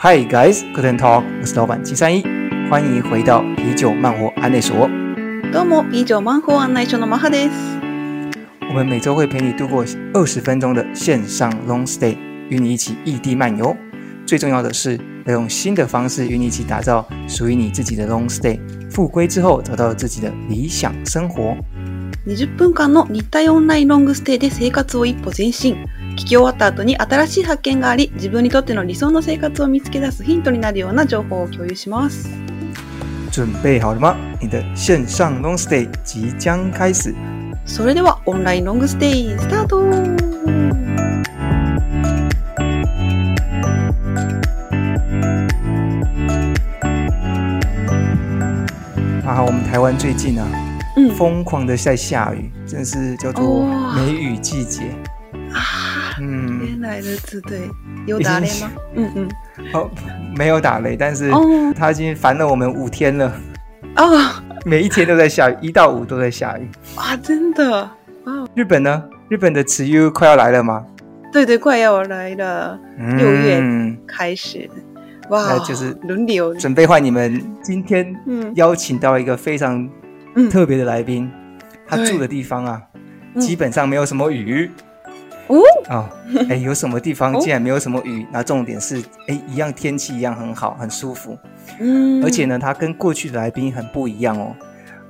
Hi guys，Guten Tag，我是老板七三一，欢迎回到啤酒慢活案内所。どうも、啤酒慢活案内所のマハです。我们每周会陪你度过二十分钟的线上 long stay，与你一起异地漫游。最重要的是，要用新的方式与你一起打造属于你自己的 long stay。复归之后，找到自己的理想生活。20分间の日体オンラインロングステイで生活を一歩前进。 闻き终わった后に新しい発见があり、自分にとっての理想の生活を见つけ出すヒントになるような情报を共有します。准备好了吗？你的线上 long stay 即将开始。それではオンラインロングステイスタート。啊，我们台湾最近啊，嗯，疯狂的在下雨，真是叫做梅雨季节。啊嗯，原来如此，对，有打雷吗？嗯嗯，哦，没有打雷，但是他已经烦了我们五天了。哦，每一天都在下雨，一到五都在下雨。啊，真的？哦，日本呢？日本的梅雨快要来了吗？对对，快要来了，六月开始。哇，那就是轮流准备换你们。今天邀请到一个非常特别的来宾，他住的地方啊，基本上没有什么雨。哦，哦，哎，有什么地方竟然没有什么雨？那、哦、重点是，哎，一样天气一样很好，很舒服。嗯，而且呢，它跟过去的来宾很不一样哦。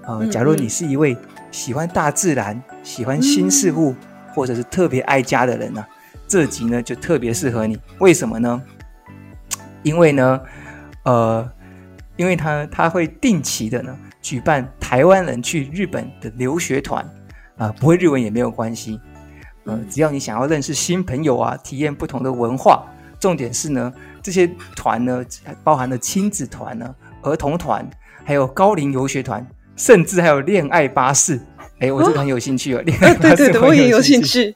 呃，假如你是一位喜欢大自然、喜欢新事物，嗯、或者是特别爱家的人呢、啊，这集呢就特别适合你。为什么呢？因为呢，呃，因为他他会定期的呢举办台湾人去日本的留学团啊、呃，不会日文也没有关系。呃，只要你想要认识新朋友啊，体验不同的文化，重点是呢，这些团呢，包含了亲子团呢、儿童团，还有高龄游学团，甚至还有恋爱巴士。哎，我这个很有兴趣哦，恋爱巴士，对对对，我也有兴趣。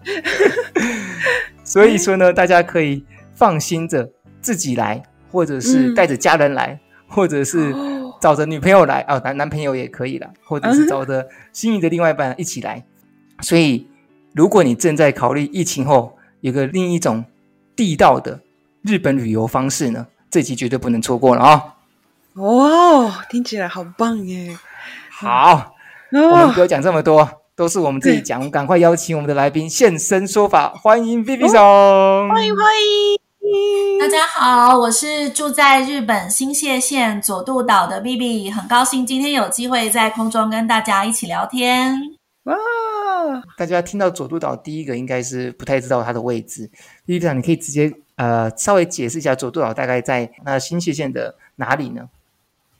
所以说呢，大家可以放心着自己来，或者是带着家人来，嗯、或者是找着女朋友来哦，男男朋友也可以啦，或者是找着心仪的另外一半一起来，所以。如果你正在考虑疫情后有个另一种地道的日本旅游方式呢，这集绝对不能错过了啊！哦，听起来好棒耶！好，哦、我们不要讲这么多，都是我们自己讲。我们赶快邀请我们的来宾现身说法，欢迎 Vivi 桑、哦，欢迎欢迎！大家好，我是住在日本新泻县佐渡岛的 Vivi，很高兴今天有机会在空中跟大家一起聊天。哇！大家听到佐渡岛，第一个应该是不太知道它的位置。理事长，你可以直接呃稍微解释一下佐渡岛大概在那新泻县的哪里呢？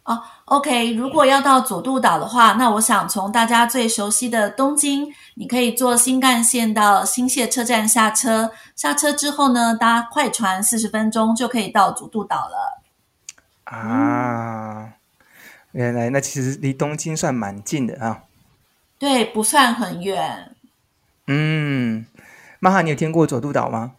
哦，OK，如果要到佐渡岛的话，那我想从大家最熟悉的东京，你可以坐新干线到新泻车站下车，下车之后呢，搭快船四十分钟就可以到佐渡岛了。啊，嗯、原来那其实离东京算蛮近的啊。对，不算很远。嗯，妈哈，你有听过佐渡岛吗？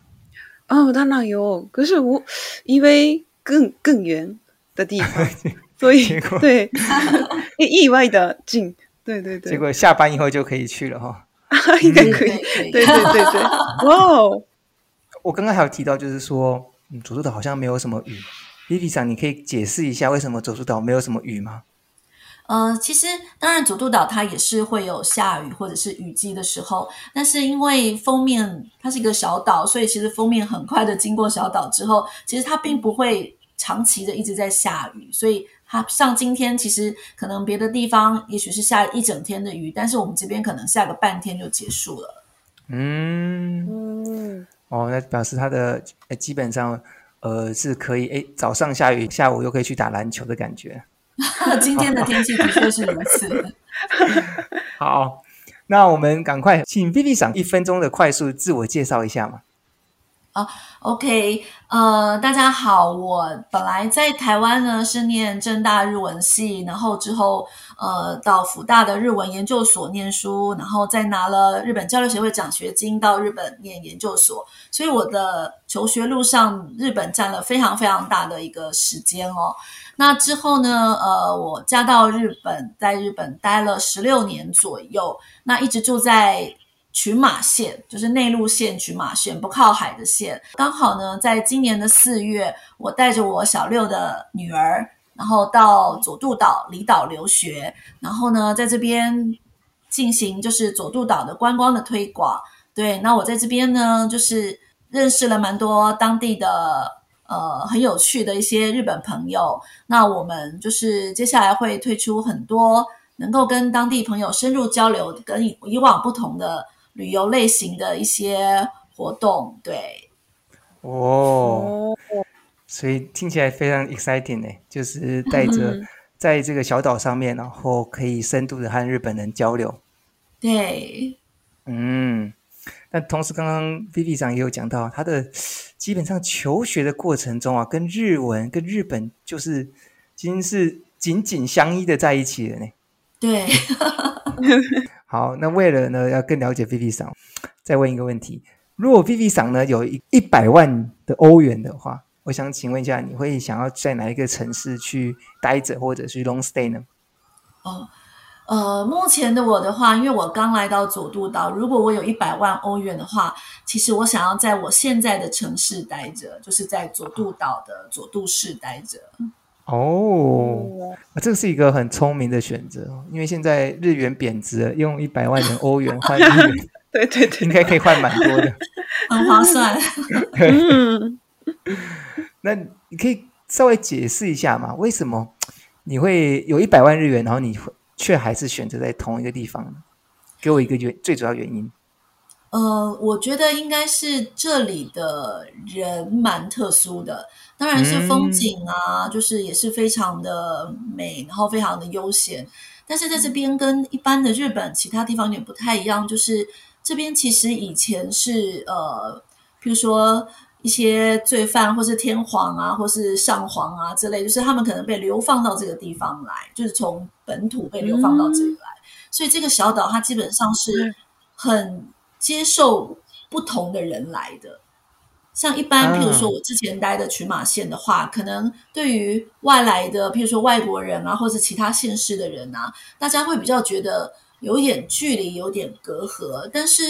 哦，当然有。可是我以为更更远的地方，所以对，意外的近。对对对。结果下班以后就可以去了哈。应该可以。对对对对。哇哦！我刚刚还有提到，就是说，嗯，佐渡岛好像没有什么雨。Vivi 桑，你可以解释一下为什么佐渡岛没有什么雨吗？呃，其实当然，佐渡岛它也是会有下雨或者是雨季的时候，但是因为封面它是一个小岛，所以其实封面很快的经过小岛之后，其实它并不会长期的一直在下雨，所以它像今天其实可能别的地方也许是下一整天的雨，但是我们这边可能下个半天就结束了。嗯，嗯哦，那表示它的基本上呃是可以诶，早上下雨，下午又可以去打篮球的感觉。今天的天气的确是如此。好，那我们赶快请 Vivi 桑一分钟的快速自我介绍一下嘛。啊，OK，呃，大家好，我本来在台湾呢是念正大日文系，然后之后呃到福大的日文研究所念书，然后再拿了日本交流协会奖学金到日本念研究所，所以我的求学路上日本占了非常非常大的一个时间哦。那之后呢，呃，我嫁到日本，在日本待了十六年左右，那一直住在。群马县，就是内陆县群马县，不靠海的县。刚好呢，在今年的四月，我带着我小六的女儿，然后到佐渡岛离岛留学，然后呢，在这边进行就是佐渡岛的观光的推广。对，那我在这边呢，就是认识了蛮多当地的呃很有趣的一些日本朋友。那我们就是接下来会推出很多能够跟当地朋友深入交流，跟以以往不同的旅游类型的一些活动。对，哦，所以听起来非常 exciting 呢，就是 带着在这个小岛上面，然后可以深度的和日本人交流。对，嗯。那同时，刚刚 Vivi 上也有讲到，他的基本上求学的过程中啊，跟日文、跟日本就是已经是紧紧相依的在一起了呢。对，好，那为了呢要更了解 Vivi 上，再问一个问题：如果 Vivi 上呢有一一百万的欧元的话，我想请问一下，你会想要在哪一个城市去待着，或者是 long stay 呢？哦。呃，目前的我的话，因为我刚来到佐渡岛，如果我有一百万欧元的话，其实我想要在我现在的城市待着，就是在佐渡岛的佐渡市待着。哦，这是一个很聪明的选择，因为现在日元贬值，用一百万的欧元换日元，对对对，应该可以换蛮多的，很划算。对，那你可以稍微解释一下吗？为什么你会有一百万日元，然后你会？却还是选择在同一个地方，给我一个原最主要原因。呃，我觉得应该是这里的人蛮特殊的，当然是风景啊，嗯、就是也是非常的美，然后非常的悠闲。但是在这边跟一般的日本其他地方有点不太一样，就是这边其实以前是呃，比如说。一些罪犯，或是天皇啊，或是上皇啊之类，就是他们可能被流放到这个地方来，就是从本土被流放到这里来。嗯、所以这个小岛它基本上是很接受不同的人来的。像一般，譬如说我之前待的群马县的话，嗯、可能对于外来的，譬如说外国人啊，或是其他县市的人啊，大家会比较觉得有点距离，有点隔阂，但是。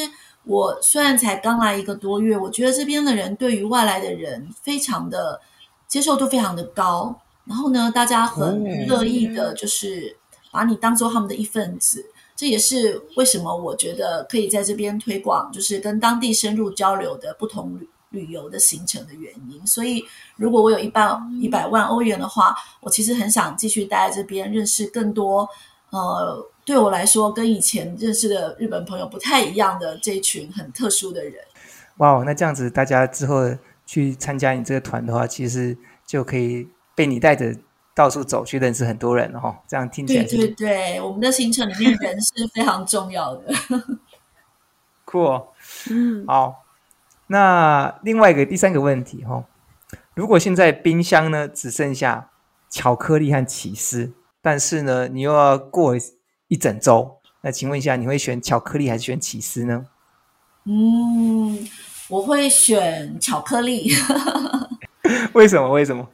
我虽然才刚来一个多月，我觉得这边的人对于外来的人非常的接受度非常的高，然后呢，大家很乐意的，就是把你当做他们的一份子。嗯、这也是为什么我觉得可以在这边推广，就是跟当地深入交流的不同旅旅游的行程的原因。所以，如果我有一百一百万欧元的话，我其实很想继续待在这边，认识更多呃。对我来说，跟以前认识的日本朋友不太一样的这一群很特殊的人。哇，那这样子，大家之后去参加你这个团的话，其实就可以被你带着到处走，去认识很多人哦。这样听起来，对对对，我们的行程里面人是非常重要的。酷哦，嗯，好。那另外一个第三个问题哈，如果现在冰箱呢只剩下巧克力和起司，但是呢你又要过。一整周，那请问一下，你会选巧克力还是选起司呢？嗯，我会选巧克力。为什么？为什么？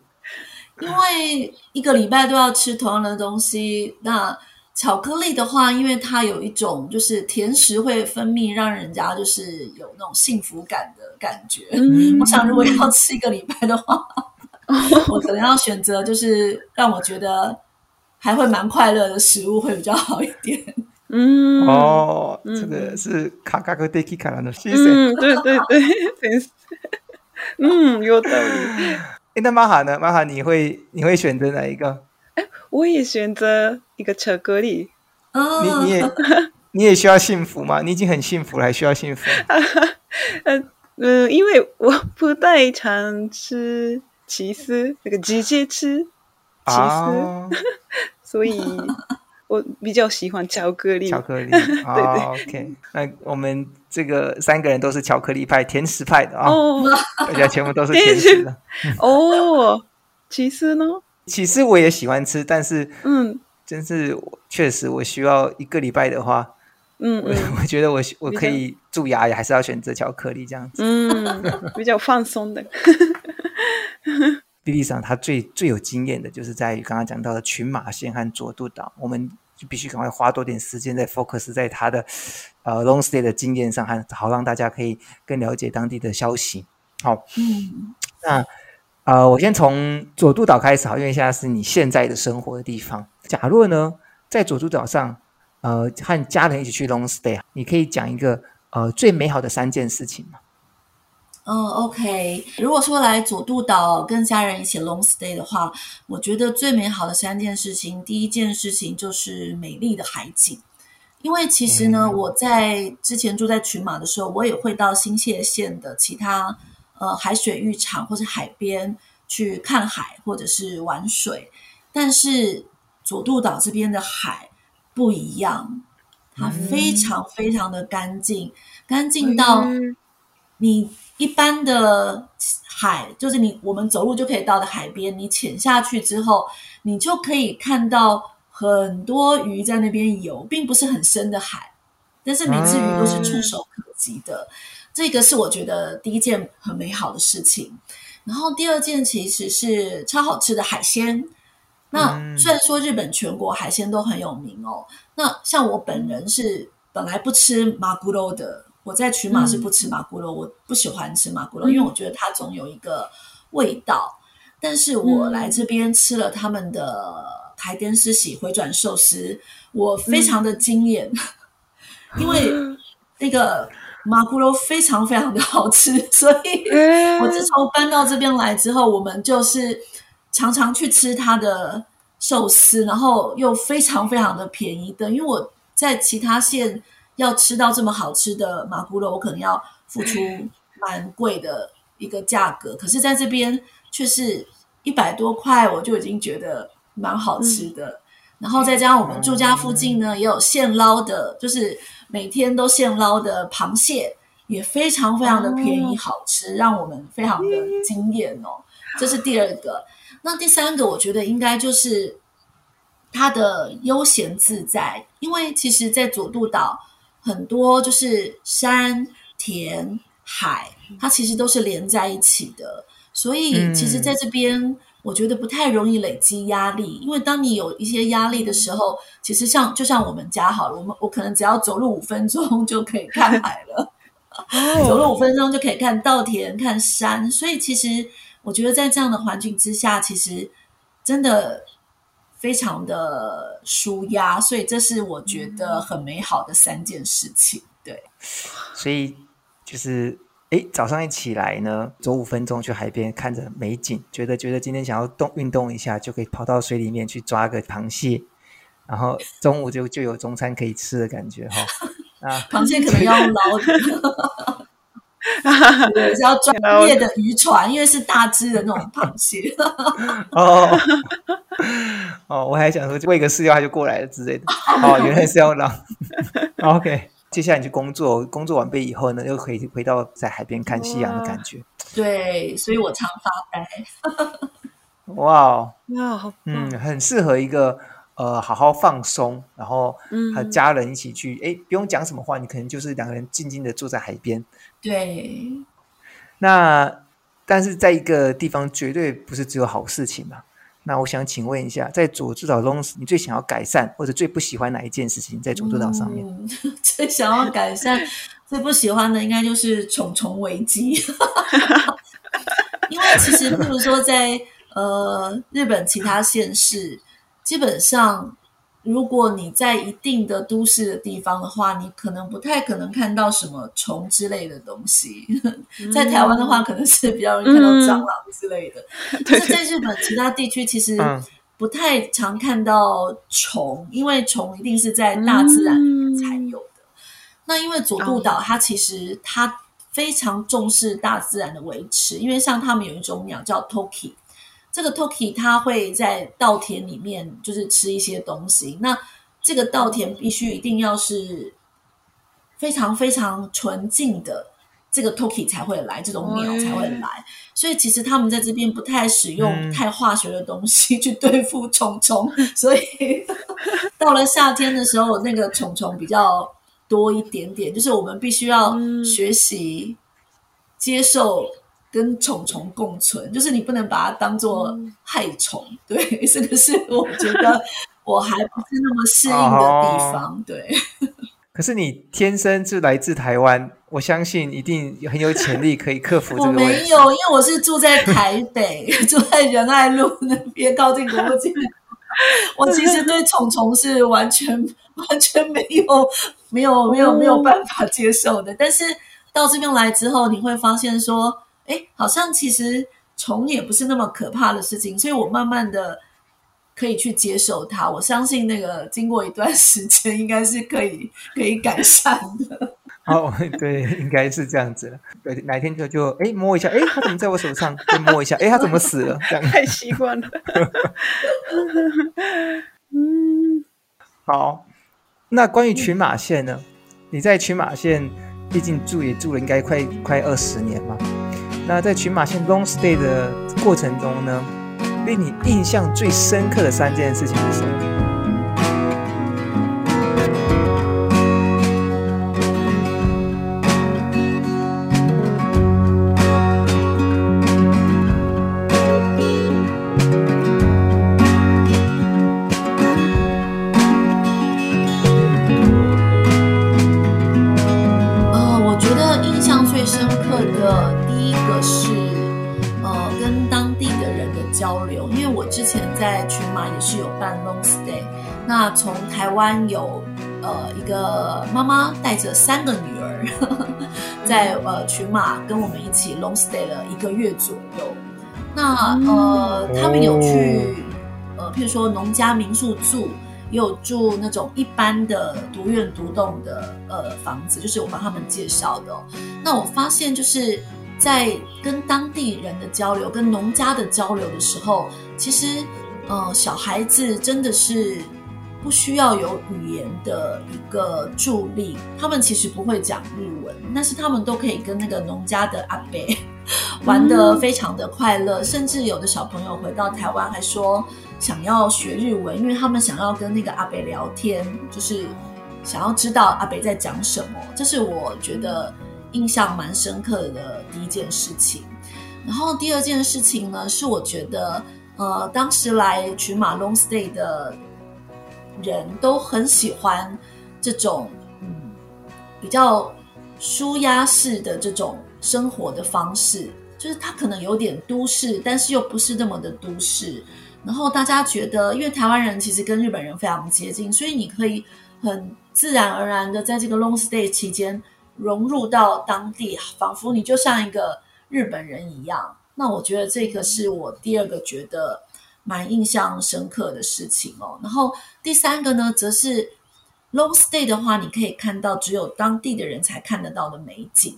因为一个礼拜都要吃同样的东西。那巧克力的话，因为它有一种就是甜食会分泌，让人家就是有那种幸福感的感觉。嗯，我想如果要吃一个礼拜的话，我可能要选择就是让我觉得。还会蛮快乐的食物会比较好一点。嗯，哦，嗯、这个是卡卡克迪基卡兰的谢谢。嗯，对对对，嗯，有道理。那玛哈呢？玛哈，你会你会选择哪一个？哎，我也选择一个巧克力。哦，你你也 你也需要幸福吗？你已经很幸福了，还需要幸福？嗯 嗯，因为我不太常吃起司，那个直接吃。起司，啊、所以 我比较喜欢巧克力。巧克力，对 对、OK。那我们这个三个人都是巧克力派、甜食派的啊，哦、大家全部都是甜食的。哦，其实呢？其实我也喜欢吃，但是嗯，真是确实我需要一个礼拜的话，嗯，嗯我，我觉得我我可以蛀牙，也还是要选择巧克力这样子。嗯，比较放松的。Vivi 桑他最最有经验的就是在于刚刚讲到的群马县和佐渡岛。我们就必须赶快花多点时间在 focus 在他的呃 long stay 的经验上，还好让大家可以更了解当地的消息。好，嗯，那呃，我先从佐渡岛开始好，因为现在是你现在的生活的地方。假若呢，在佐渡岛上，呃，和家人一起去 long stay，你可以讲一个呃最美好的三件事情吗？嗯，OK。如果说来佐渡岛跟家人一起 long stay 的话，我觉得最美好的三件事情，第一件事情就是美丽的海景。因为其实呢，我在之前住在群马的时候，我也会到新泻县的其他呃海水浴场或者海边去看海或者是玩水。但是佐渡岛这边的海不一样，它非常非常的干净，干净到你。一般的海，就是你我们走路就可以到的海边，你潜下去之后，你就可以看到很多鱼在那边游，并不是很深的海，但是每只鱼都是触手可及的。嗯、这个是我觉得第一件很美好的事情。然后第二件其实是超好吃的海鲜。那虽然说日本全国海鲜都很有名哦，那像我本人是本来不吃马古肉的。我在群马是不吃马古肉，嗯、我不喜欢吃马古肉，因为我觉得它总有一个味道。但是我来这边吃了他们的海鲜寿喜回转寿司，我非常的惊艳，嗯、因为那个马古肉非常非常的好吃，所以我自从搬到这边来之后，我们就是常常去吃它的寿司，然后又非常非常的便宜的，因为我在其他县。要吃到这么好吃的马古肉，我可能要付出蛮贵的一个价格。可是在这边却是一百多块，我就已经觉得蛮好吃的。嗯、然后再加上我们住家附近呢，也有现捞的，就是每天都现捞的螃蟹，也非常非常的便宜好吃，让我们非常的惊艳哦。这是第二个。那第三个，我觉得应该就是它的悠闲自在，因为其实，在佐渡岛。很多就是山田海，它其实都是连在一起的，所以其实在这边我觉得不太容易累积压力，因为当你有一些压力的时候，其实像就像我们家好了，我们我可能只要走路五分钟就可以看海了，走路五分钟就可以看稻田、看山，所以其实我觉得在这样的环境之下，其实真的。非常的舒压，所以这是我觉得很美好的三件事情。对，所以就是诶，早上一起来呢，走五分钟去海边看着美景，觉得觉得今天想要动运动一下，就可以跑到水里面去抓个螃蟹，然后中午就就有中餐可以吃的感觉哈。啊，螃蟹可能要捞的。对，是要专 业的渔船，因为是大只的那种螃蟹。哦哦，我还想说喂个饲料它就过来了之类的。哦，原来是要让。OK，接下来你去工作，工作完毕以后呢，又可以回到在海边看夕阳的感觉。对，所以我常发呆。哇哇，好嗯，很适合一个。呃，好好放松，然后和家人一起去，哎、嗯，不用讲什么话，你可能就是两个人静静的坐在海边。对。那但是在一个地方绝对不是只有好事情嘛。那我想请问一下，在佐渡岛中，你最想要改善或者最不喜欢哪一件事情在佐渡岛上面？嗯、最想要改善、最不喜欢的应该就是虫虫危机。因为其实，譬如说在呃日本其他县市。基本上，如果你在一定的都市的地方的话，你可能不太可能看到什么虫之类的东西。嗯、在台湾的话，可能是比较容易看到蟑螂之类的。嗯、但是在日本其他地区，其实不太常看到虫，嗯、因为虫一定是在大自然才有的。嗯、那因为佐渡岛，它其实它非常重视大自然的维持，因为像他们有一种鸟叫 Toki。这个 Toki 它会在稻田里面，就是吃一些东西。那这个稻田必须一定要是非常非常纯净的，这个 Toki 才会来，这种鸟才会来。嗯、所以其实他们在这边不太使用太化学的东西去对付虫虫。嗯、所以到了夏天的时候，那个虫虫比较多一点点。就是我们必须要学习接受。跟虫虫共存，就是你不能把它当做害虫，嗯、对，这个是我觉得 我还不是那么适应的地方。哦、对。可是你天生就来自台湾，我相信一定很有潜力可以克服这个问题。我没有，因为我是住在台北，住在仁爱路那边，靠近国际。我其实对虫虫是完全完全没有没有没有没有办法接受的。但是到这边来之后，你会发现说，哎，好像其实虫也不是那么可怕的事情，所以我慢慢的。可以去接受它，我相信那个经过一段时间，应该是可以可以改善的。哦，对，应该是这样子了。对，哪天就就哎摸一下，哎，它怎么在我手上？就摸一下，哎，它怎么死了？这样太习惯了。嗯，好。那关于群马县呢？你在群马县毕竟住也住了，应该快快二十年嘛。那在群马县 long stay 的过程中呢？令你印象最深刻的三件事情是什么？那从台湾有呃一个妈妈带着三个女儿，呵 呵在呃群马跟我们一起 long stay 了一个月左右。那呃他们有去呃譬如说农家民宿住，也有住那种一般的独院独栋的呃房子，就是我帮他们介绍的哦。那我发现就是在跟当地人的交流、跟农家的交流的时候，其实呃小孩子真的是。不需要有语言的一个助力，他们其实不会讲日文，但是他们都可以跟那个农家的阿伯 玩得非常的快乐，甚至有的小朋友回到台湾还说想要学日文，因为他们想要跟那个阿伯聊天，就是想要知道阿伯在讲什么。这是我觉得印象蛮深刻的第一件事情。然后第二件事情呢，是我觉得呃，当时来群马 long stay 的。人都很喜欢这种嗯比较舒压式的这种生活的方式，就是它可能有点都市，但是又不是那么的都市。然后大家觉得，因为台湾人其实跟日本人非常接近，所以你可以很自然而然的在这个 long stay 期间融入到当地，仿佛你就像一个日本人一样。那我觉得这个是我第二个觉得。蛮印象深刻的事情哦。然后第三个呢，则是 long stay 的话，你可以看到只有当地的人才看得到的美景。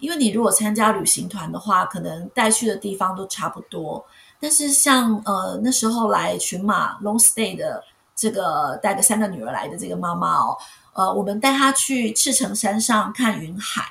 因为你如果参加旅行团的话，可能带去的地方都差不多。但是像呃那时候来群马 long stay 的这个带着三个女儿来的这个妈妈哦，呃，我们带她去赤城山上看云海，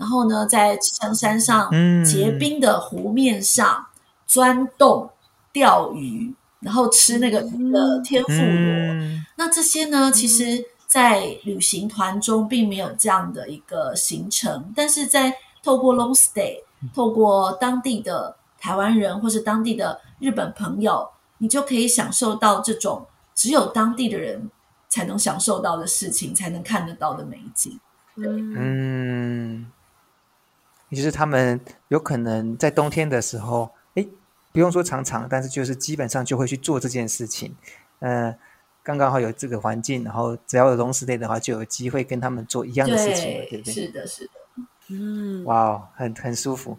然后呢，在赤城山上结冰的湖面上钻洞。钓鱼，然后吃那个鱼的天妇罗，嗯、那这些呢，其实，在旅行团中并没有这样的一个行程，但是在透过 long stay，透过当地的台湾人或是当地的日本朋友，你就可以享受到这种只有当地的人才能享受到的事情，才能看得到的美景。对，嗯，也就是他们有可能在冬天的时候。不用说常常，但是就是基本上就会去做这件事情。呃，刚刚好有这个环境，然后只要有 long stay 的话，就有机会跟他们做一样的事情，对，对不对？是的，是的。嗯，哇，很很舒服。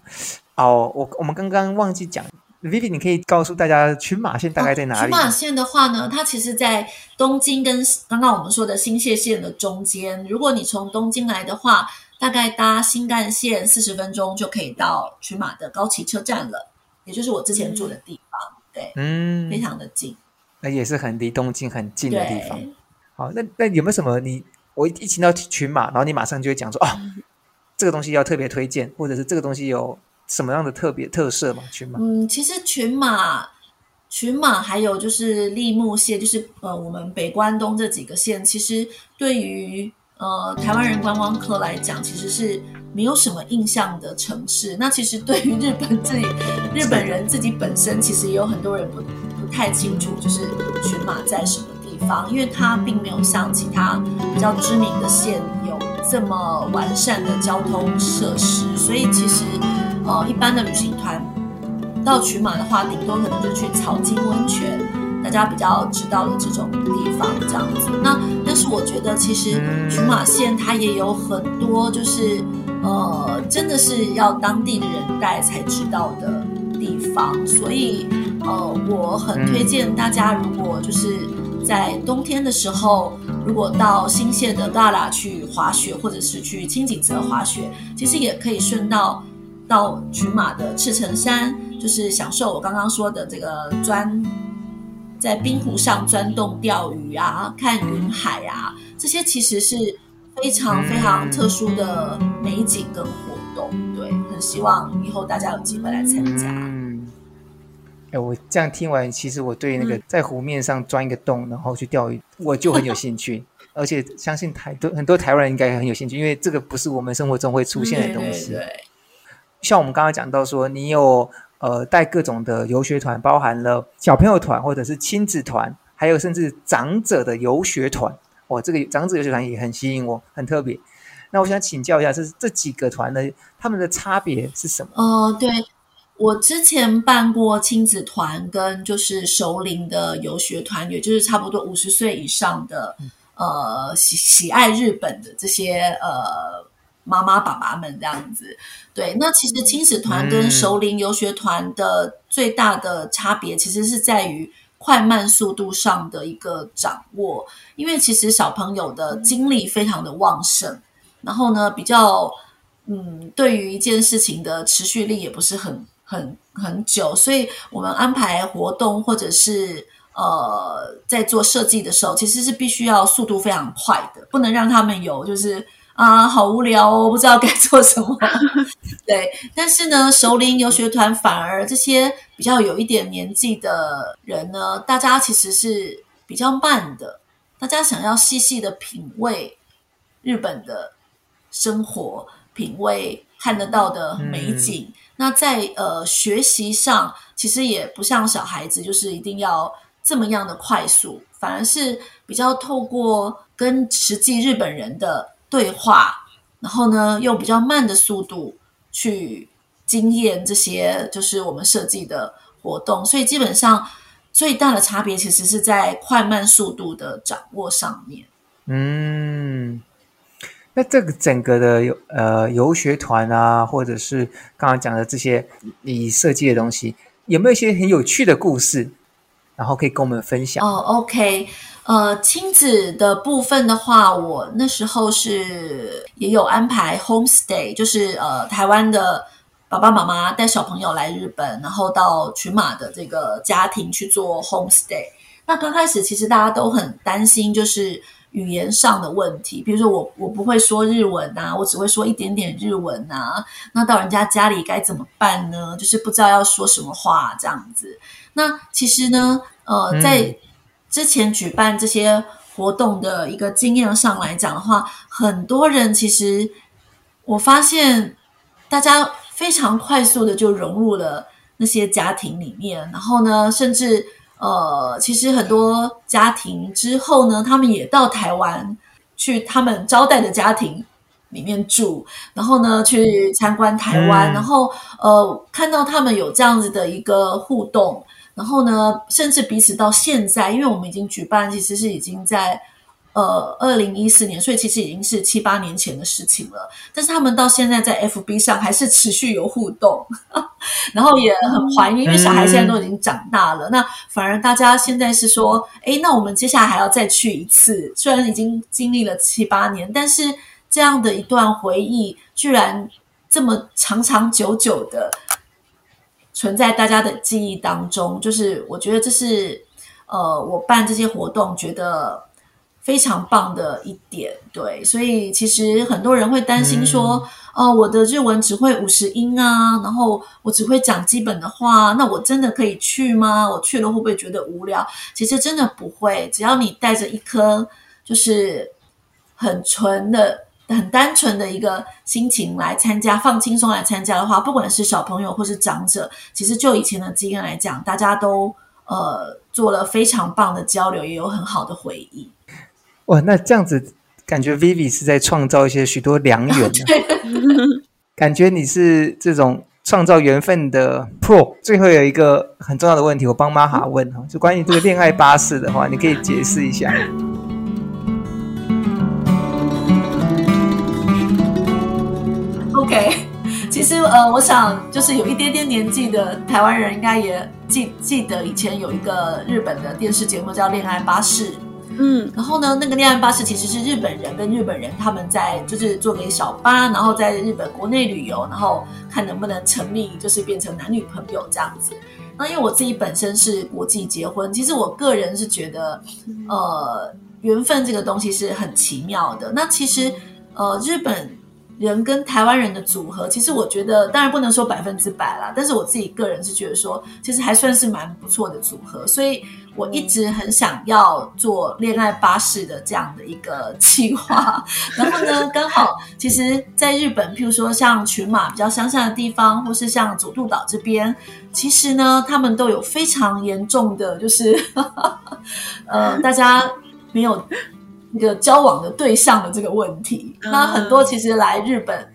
哦，我我们刚刚忘记讲，Vivi，你可以告诉大家群马县大概在哪里？哦，群马县的话呢，它其实，在东京跟刚刚我们说的新泻县的中间。如果你从东京来的话，大概搭新干线四十分钟就可以到群马的高崎车站了。也就是我之前住的地方，嗯、对，嗯，非常的近，那也是很离东京很近的地方。好，那那有没有什么你我一听到群马，然后你马上就会讲说，哦，这个东西要特别推荐，或者是这个东西有什么样的特别特色吗？群马，嗯，其实群马，群马还有就是立木县，就是呃我们北关东这几个县，其实对于呃台湾人观光客来讲，其实是。没有什么印象的城市，那其实对于日本自己，日本人自己本身，其实也有很多人不不太清楚，就是群马在什么地方，因为它并没有像其他比较知名的县有这么完善的交通设施，所以其实呃，一般的旅行团到曲马的话，顶多可能就去草津温泉，大家比较知道的这种地方这样子。那但是我觉得，其实群马县它也有很多就是呃，真的是要当地的人带才知道的地方，所以。呃，我很推荐大家，如果就是在冬天的时候，如果到新泻的嘎拉去滑雪，或者是去清井泽滑雪，其实也可以顺道到群马的赤城山，就是享受我刚刚说的这个钻在冰湖上钻洞钓鱼啊，看云海啊，这些其实是非常非常特殊的美景跟活动。对，很希望以后大家有机会来参加。哎，我这样听完，其实我对那个在湖面上钻一个洞，然后去钓鱼，我就很有兴趣。而且相信台多很多台湾人应该很有兴趣，因为这个不是我们生活中会出现的东西。对，对，对，像我们刚刚讲到说，你有呃带各种的游学团，包含了小朋友团或者是亲子团，还有甚至长者的游学团。哇，这个长者游学团也很吸引我，很特别。那我想请教一下，这这几个团呢，他们的差别是什么？哦，对。我之前办过亲子团跟就是熟龄的游学团，也就是差不多五十岁以上的，呃，喜喜爱日本的这些呃妈妈爸爸们这样子。对，那其实亲子团跟熟龄游学团的最大的差别，其实是在于快慢速度上的一个掌握。因为其实小朋友的精力非常的旺盛，然后呢，比较嗯，对于一件事情的持续力也不是很。很很久，所以我们安排活动或者是呃在做设计的时候，其实是必须要速度非常快的，不能让他们有就是啊好无聊哦，不知道该 做什么。对，但是呢，熟龄游学团反而这些比较有一点年纪的人呢，大家其实是比较慢的，大家想要细细的品味日本的生活，品味看得到的美景。嗯那在呃学习上，其实也不像小孩子，就是一定要这么样的快速，反而是比较透过跟实际日本人的对话，然后呢，用比较慢的速度去经验这些，就是我们设计的活动。所以基本上最大的差别，其实是在快慢速度的掌握上面。嗯。那这个整个的游呃游学团啊，或者是刚刚讲的这些你设计的东西，有没有一些很有趣的故事，然后可以跟我们分享？哦，OK，呃，亲子的部分的话，我那时候是也有安排 homestay，就是呃台湾的爸爸妈妈带小朋友来日本，然后到群马的这个家庭去做 homestay。那刚开始其实大家都很担心，就是。语言上的问题，比如说我我不会说日文啊，我只会说一点点日文啊，那到人家家里该怎么办呢？就是不知道要说什么话这样子。那其实呢，呃，在之前举办这些活动的一个经验上来讲的话，很多人其实我发现大家非常快速的就融入了那些家庭里面，然后呢，甚至。呃，其实很多家庭之后呢，他们也到台湾去他们招待的家庭里面住，然后呢去参观台湾，然后呃看到他们有这样子的一个互动，然后呢，甚至彼此到现在，因为我们已经举办，其实是已经在。呃，二零一四年，所以其实已经是七八年前的事情了。但是他们到现在在 FB 上还是持续有互动，然后也很怀念，因为小孩现在都已经长大了。那反而大家现在是说，诶，那我们接下来还要再去一次。虽然已经经历了七八年，但是这样的一段回忆，居然这么长长久久的存在大家的记忆当中。就是我觉得这是呃，我办这些活动觉得。非常棒的一点，对，所以其实很多人会担心说，哦、嗯呃，我的日文只会五十音啊，然后我只会讲基本的话，那我真的可以去吗？我去了会不会觉得无聊？其实真的不会，只要你带着一颗就是很纯的、很单纯的一个心情来参加，放轻松来参加的话，不管是小朋友或是长者，其实就以前的经验来讲，大家都。呃做了非常棒的交流，也有很好的回忆。哇，那这样子感觉 Vivi 是在创造一些许多良缘呢。感觉你是这种创造缘分的 Pro。最后有一个很重要的问题，我帮玛哈问哈，就关于这个恋爱巴士的话，你可以解释一下。其实呃，我想就是有一点点年纪的台湾人应该也记记得以前有一个日本的电视节目叫《恋爱巴士》。嗯，然后呢，那个恋爱巴士其实是日本人跟日本人他们在就是坐个小巴，然后在日本国内旅游，然后看能不能成立，就是变成男女朋友这样子。那因为我自己本身是国际结婚，其实我个人是觉得，呃，缘分这个东西是很奇妙的。那其实，呃，日本。人跟台湾人的组合，其实我觉得当然不能说百分之百啦，但是我自己个人是觉得说，其实还算是蛮不错的组合，所以我一直很想要做恋爱巴士的这样的一个计划。然后呢，刚好其实在日本，譬如说像群马比较乡下的地方，或是像佐渡岛这边，其实呢，他们都有非常严重的，就是 呃，大家没有。一个交往的对象的这个问题，那很多其实来日本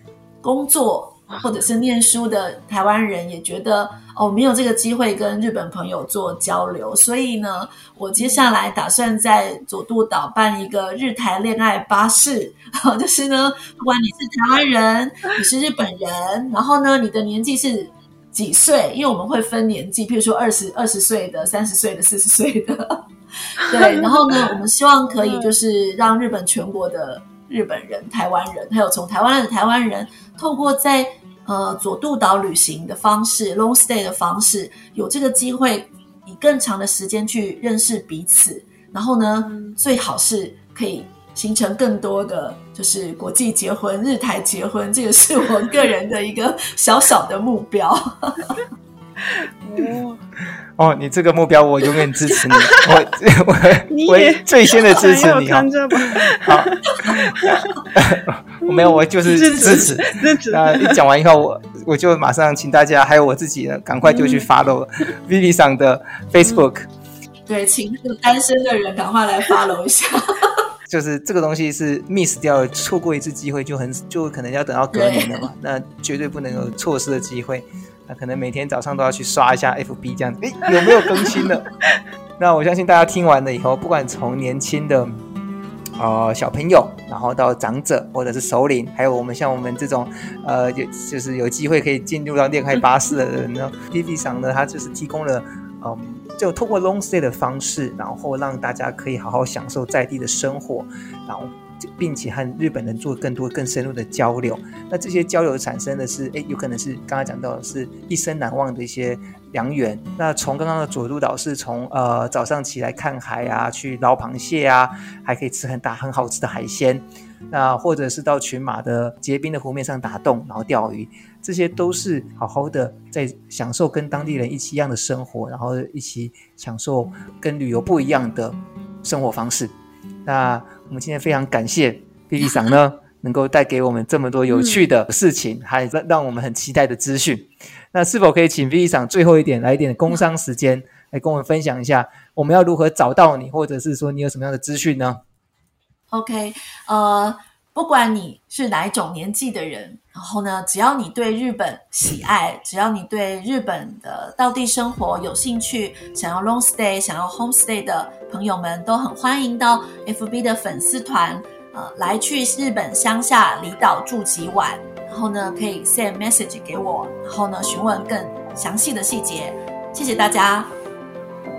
工作或者是念书的台湾人也觉得哦，没有这个机会跟日本朋友做交流，所以呢，我接下来打算在佐渡岛办一个日台恋爱巴士，就是呢，不管你是台湾人，你是日本人，然后呢，你的年纪是几岁？因为我们会分年纪，譬如说二十二十岁的、三十岁的、四十岁的。对，然后呢，我们希望可以就是让日本全国的日本人、台湾人，还有从台湾来的台湾人，透过在呃佐渡岛旅行的方式，long stay 的方式，有这个机会以更长的时间去认识彼此。然后呢，最好是可以形成更多的就是国际结婚、日台结婚，这个是我个人的一个小小的目标。哦。哦，你这个目标我永远支持你，我 我我最先的支持你哈。好，我没有，我就是支持支持。那你讲完以后，我我就马上请大家还有我自己呢，赶快就去 follow Vivi 上的 Facebook。对，请那个单身的人赶快来 follow 一下。就是这个东西是 miss 掉了，错过一次机会就很就可能要等到隔年了嘛，那绝对不能有错失的机会。那可能每天早上都要去刷一下 FB 这样，诶，有没有更新的？那我相信大家听完了以后，不管从年轻的呃小朋友，然后到长者或者是首领，还有我们像我们这种呃有就是有机会可以进入到恋爱巴士的人呢，Vivi 桑呢，他就是提供了嗯、就通过 long stay 的方式，然后让大家可以好好享受在地的生活，然后。并且和日本人做更多更深入的交流，那这些交流产生的是，诶，有可能是刚刚讲到的是一生难忘的一些良缘。那从刚刚的佐渡岛是从呃早上起来看海啊，去捞螃蟹啊，还可以吃很大很好吃的海鲜。那或者是到群马的结冰的湖面上打洞，然后钓鱼，这些都是好好的在享受跟当地人一起一样的生活，然后一起享受跟旅游不一样的生活方式。那我们今天非常感谢 Vivi 桑呢，能够带给我们这么多有趣的事情，还让让我们很期待的资讯。那是否可以请 Vivi 桑最后一点来一点工商时间，来跟我们分享一下，我们要如何找到你，或者是说你有什么样的资讯呢？OK，呃，不管你是哪一种年纪的人，然后呢，只要你对日本喜爱，只要你对日本的道地生活有兴趣，想要 long stay，想要 home stay 的。朋友们都很欢迎到 FB 的粉丝团，呃，来去日本乡下离岛住几晚，然后呢，可以 send message 给我，然后呢，询问更详细的细节。谢谢大家。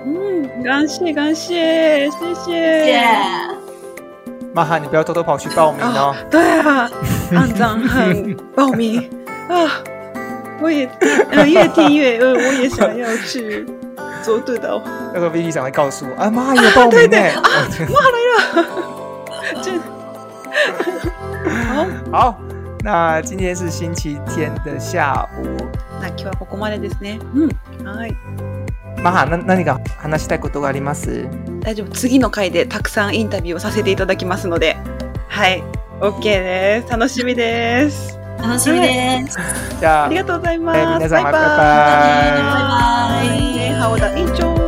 嗯，感谢感谢，谢谢。玛哈，你不要偷偷跑去报名哦。哦对啊，安藏很报名啊，我也呃越听越饿，我也想要去。做对的，那个 Vivi 桑会告诉我，啊妈有报名呢，啊妈来了，真好，好，那今天是星期天的下午，那今日はここまでですね。嗯，はい。 まあ、な何か話したいことがあります？大丈夫。次の回でたくさんインタビューをさせていただきますので。はい。OK です。楽しみです。楽しみです、じゃあありがとうございます、皆さんバイバイ。バイバイバイバイ。バイバイ。バイバイバイ